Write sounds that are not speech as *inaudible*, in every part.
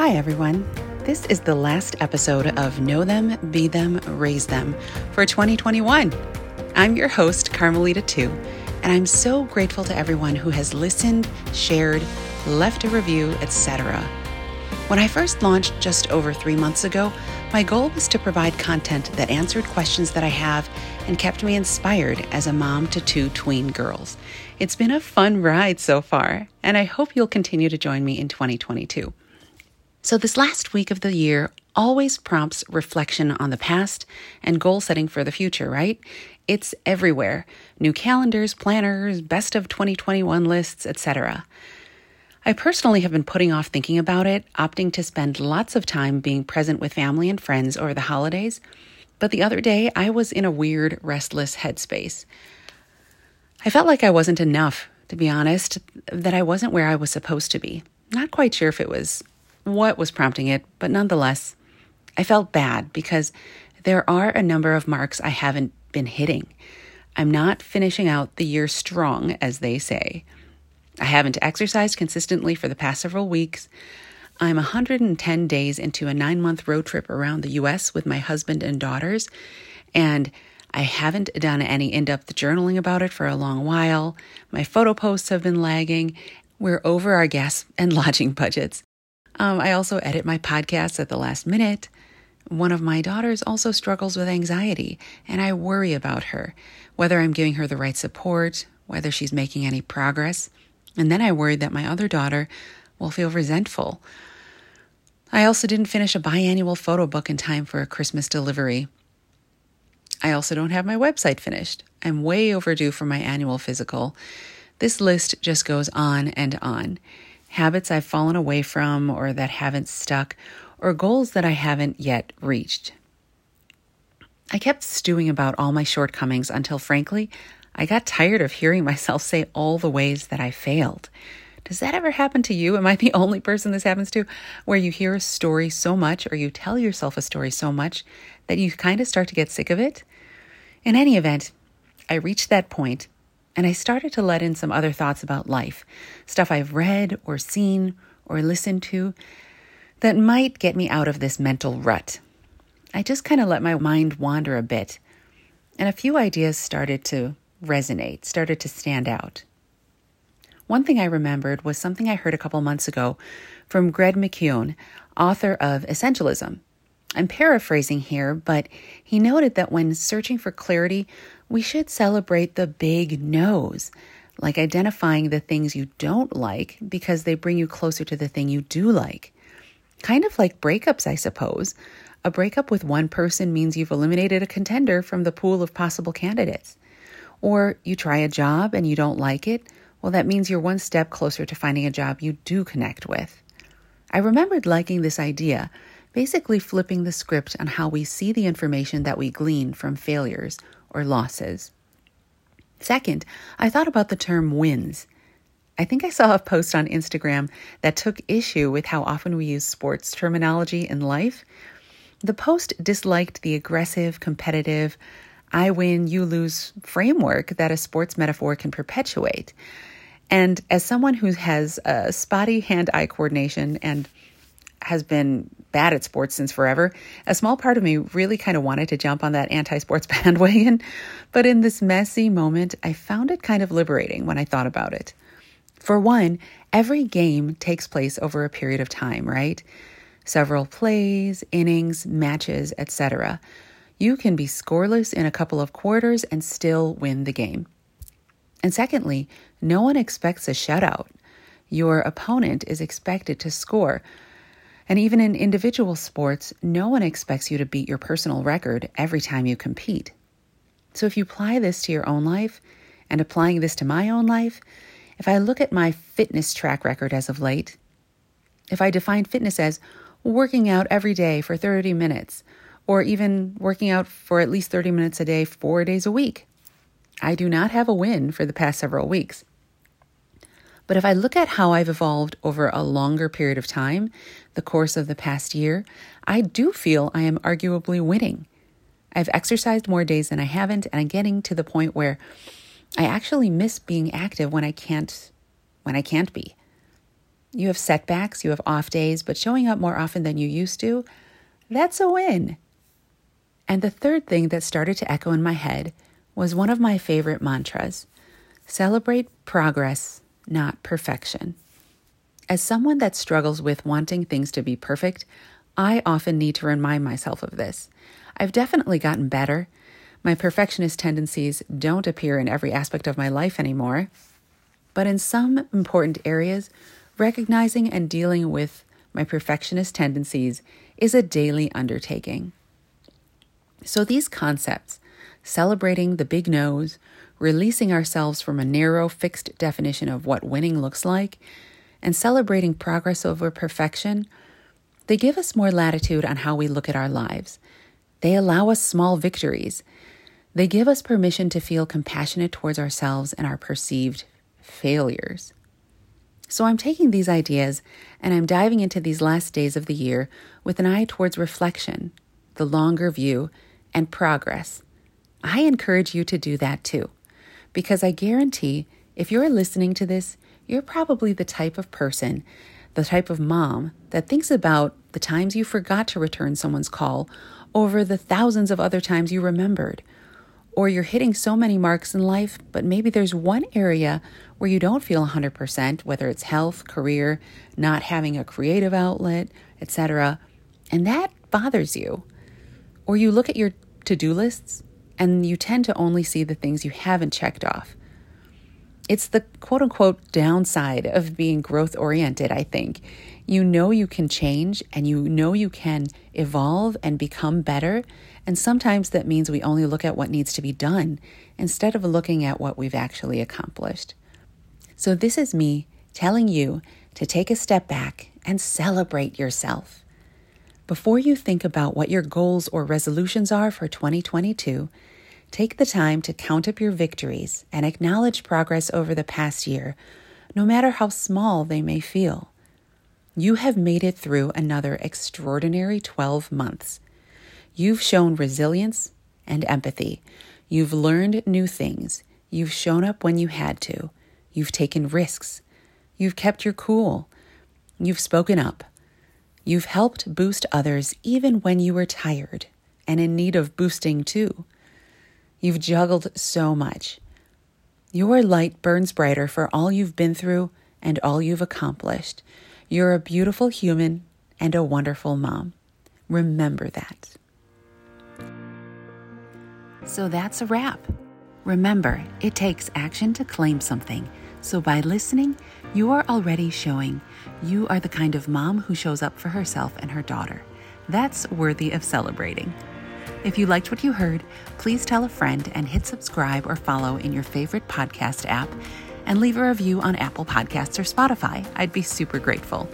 Hi, everyone. This is the last episode of Know Them, Be Them, Raise Them for 2021. I'm your host, Carmelita Tu, and I'm so grateful to everyone who has listened, shared, left a review, etc. When I first launched just over three months ago, my goal was to provide content that answered questions that I have and kept me inspired as a mom to two tween girls. It's been a fun ride so far, and I hope you'll continue to join me in 2022. So, this last week of the year always prompts reflection on the past and goal setting for the future, right? It's everywhere new calendars, planners, best of 2021 lists, etc. I personally have been putting off thinking about it, opting to spend lots of time being present with family and friends over the holidays. But the other day, I was in a weird, restless headspace. I felt like I wasn't enough, to be honest, that I wasn't where I was supposed to be. Not quite sure if it was what was prompting it, but nonetheless, I felt bad because there are a number of marks I haven't been hitting. I'm not finishing out the year strong, as they say. I haven't exercised consistently for the past several weeks. I'm 110 days into a nine month road trip around the US with my husband and daughters, and I haven't done any in depth journaling about it for a long while. My photo posts have been lagging. We're over our gas and *laughs* lodging budgets. Um, I also edit my podcasts at the last minute. One of my daughters also struggles with anxiety, and I worry about her, whether I'm giving her the right support, whether she's making any progress. And then I worry that my other daughter will feel resentful. I also didn't finish a biannual photo book in time for a Christmas delivery. I also don't have my website finished. I'm way overdue for my annual physical. This list just goes on and on habits I've fallen away from or that haven't stuck, or goals that I haven't yet reached. I kept stewing about all my shortcomings until, frankly, I got tired of hearing *laughs* myself say all the ways that I failed. Does that ever happen to you? Am I the *laughs* only person this happens to? Where you hear a story so much or you tell yourself a story so much that you kind of start to get sick of it? In any event, I reached that point and I started to let in some other thoughts about life, stuff I've read or seen or listened to that might get me out of this mental rut. I just kind of let my mind wander a bit, and a few ideas started to resonate, started to stand out. One thing I remembered was something I heard a couple months ago from Greg McKeown, author of Essentialism. I'm paraphrasing here, but he noted that when searching for clarity, we should celebrate the big no's, like identifying the things you don't like because they bring you closer to the thing you do like. Kind of like breakups, I suppose. A breakup with one person means you've eliminated a contender from the pool of possible candidates. Or you try a job and you don't like it, well, that means you're one step closer to finding a job you do connect with. I remembered liking this idea, basically flipping the script on how we see the information that we glean from failures or losses. Second, I thought about the term wins. I think I saw a post on Instagram that took issue with how often we use sports terminology in life. The post disliked the aggressive, competitive, I win, you lose framework that a sports metaphor can perpetuate. And as someone who has a spotty hand eye coordination and has been bad at sports since forever, a small part of me really kind of wanted to jump on that anti sports *laughs* bandwagon. But in this messy moment, I found it kind of liberating when I thought about it. For one, every game takes place over a period of time, right? Several plays, innings, matches, etc. You can be scoreless in a couple of quarters and still win the game. And secondly, no one expects a shutout. Your opponent is expected to score and even in individual sports, no one expects you to beat your personal record every time you compete. So if you apply this to your own life and applying this to my own life, if I look at my fitness track record as of late, if I define fitness as working out every day for 30 minutes, or even working out for at least 30 minutes a day, four days a week, I do not have a win for the past several weeks. But if I look at how I've evolved over a longer period of time, the course of the past year, I do feel I am arguably winning. I've exercised more days than I haven't, and I'm getting to the point where I actually miss being active when I can't when I can't be. You have setbacks, you have off days, but showing up more often than you used to, that's a win. And the third thing that started to echo in my head was one of my favorite mantras celebrate progress, not perfection. As someone that struggles with wanting things to be perfect, I often need to remind myself of this. I've definitely gotten better. My perfectionist tendencies don't appear in every aspect of my life anymore. But in some important areas, recognizing and dealing with my perfectionist tendencies is a daily undertaking. So, these concepts, celebrating the big no's, releasing ourselves from a narrow, fixed definition of what winning looks like, and celebrating progress over perfection, they give us more latitude on how we look at our lives. They allow us small victories. They give us permission to feel compassionate towards ourselves and our perceived failures. So I'm taking these ideas and I'm diving into these last days of the year with an eye towards reflection, the longer view, and progress. I encourage you to do that too, because I guarantee if you're listening to this, you're probably the type of person, the type of mom that thinks about the times you forgot to return someone's call over the thousands of other times you remembered or you're hitting so many marks in life, but maybe there's one area where you don't feel 100%, whether it's health, career, not having a creative outlet, etc., and that bothers you. Or you look at your to do lists and you tend to only see the things you haven't checked off. It's the quote unquote downside of being growth oriented, I think. You know you can change and you know you can evolve and become better. And sometimes that means we only look at what needs to be done instead of looking at what we've actually accomplished. So, this is me telling you to take a step back and celebrate yourself. Before you think about what your goals or resolutions are for 2022, Take the time to count up your victories and acknowledge progress over the past year, no matter how small they may feel. You have made it through another extraordinary 12 months. You've shown resilience and empathy. You've learned new things. You've shown up when you had to. You've taken risks. You've kept your cool. You've spoken up. You've helped boost others even when you were tired and in need of boosting too. You've juggled so much. Your light burns brighter for all you've been through and all you've accomplished. You're a beautiful human and a wonderful mom. Remember that. So that's a wrap. Remember, it takes action to claim something. So by listening, you are already showing you are the kind of mom who shows up for herself and her daughter. That's worthy of celebrating. If you liked what you heard, please tell a friend and hit subscribe or follow in your favorite podcast app and leave a review on Apple Podcasts or Spotify. I'd be super grateful.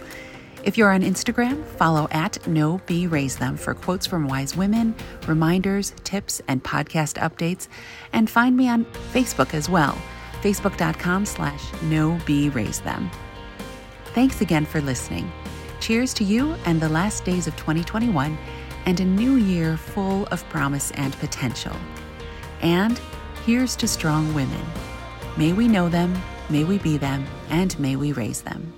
If you're on Instagram, follow at Know Be Raise Them for quotes from wise women, reminders, tips, and podcast updates. And find me on Facebook as well, facebook.com slash Know Be Raise Them. Thanks again for listening. Cheers to you and the last days of 2021 and a new year full of promise and potential. And here's to strong women. May we know them, may we be them, and may we raise them.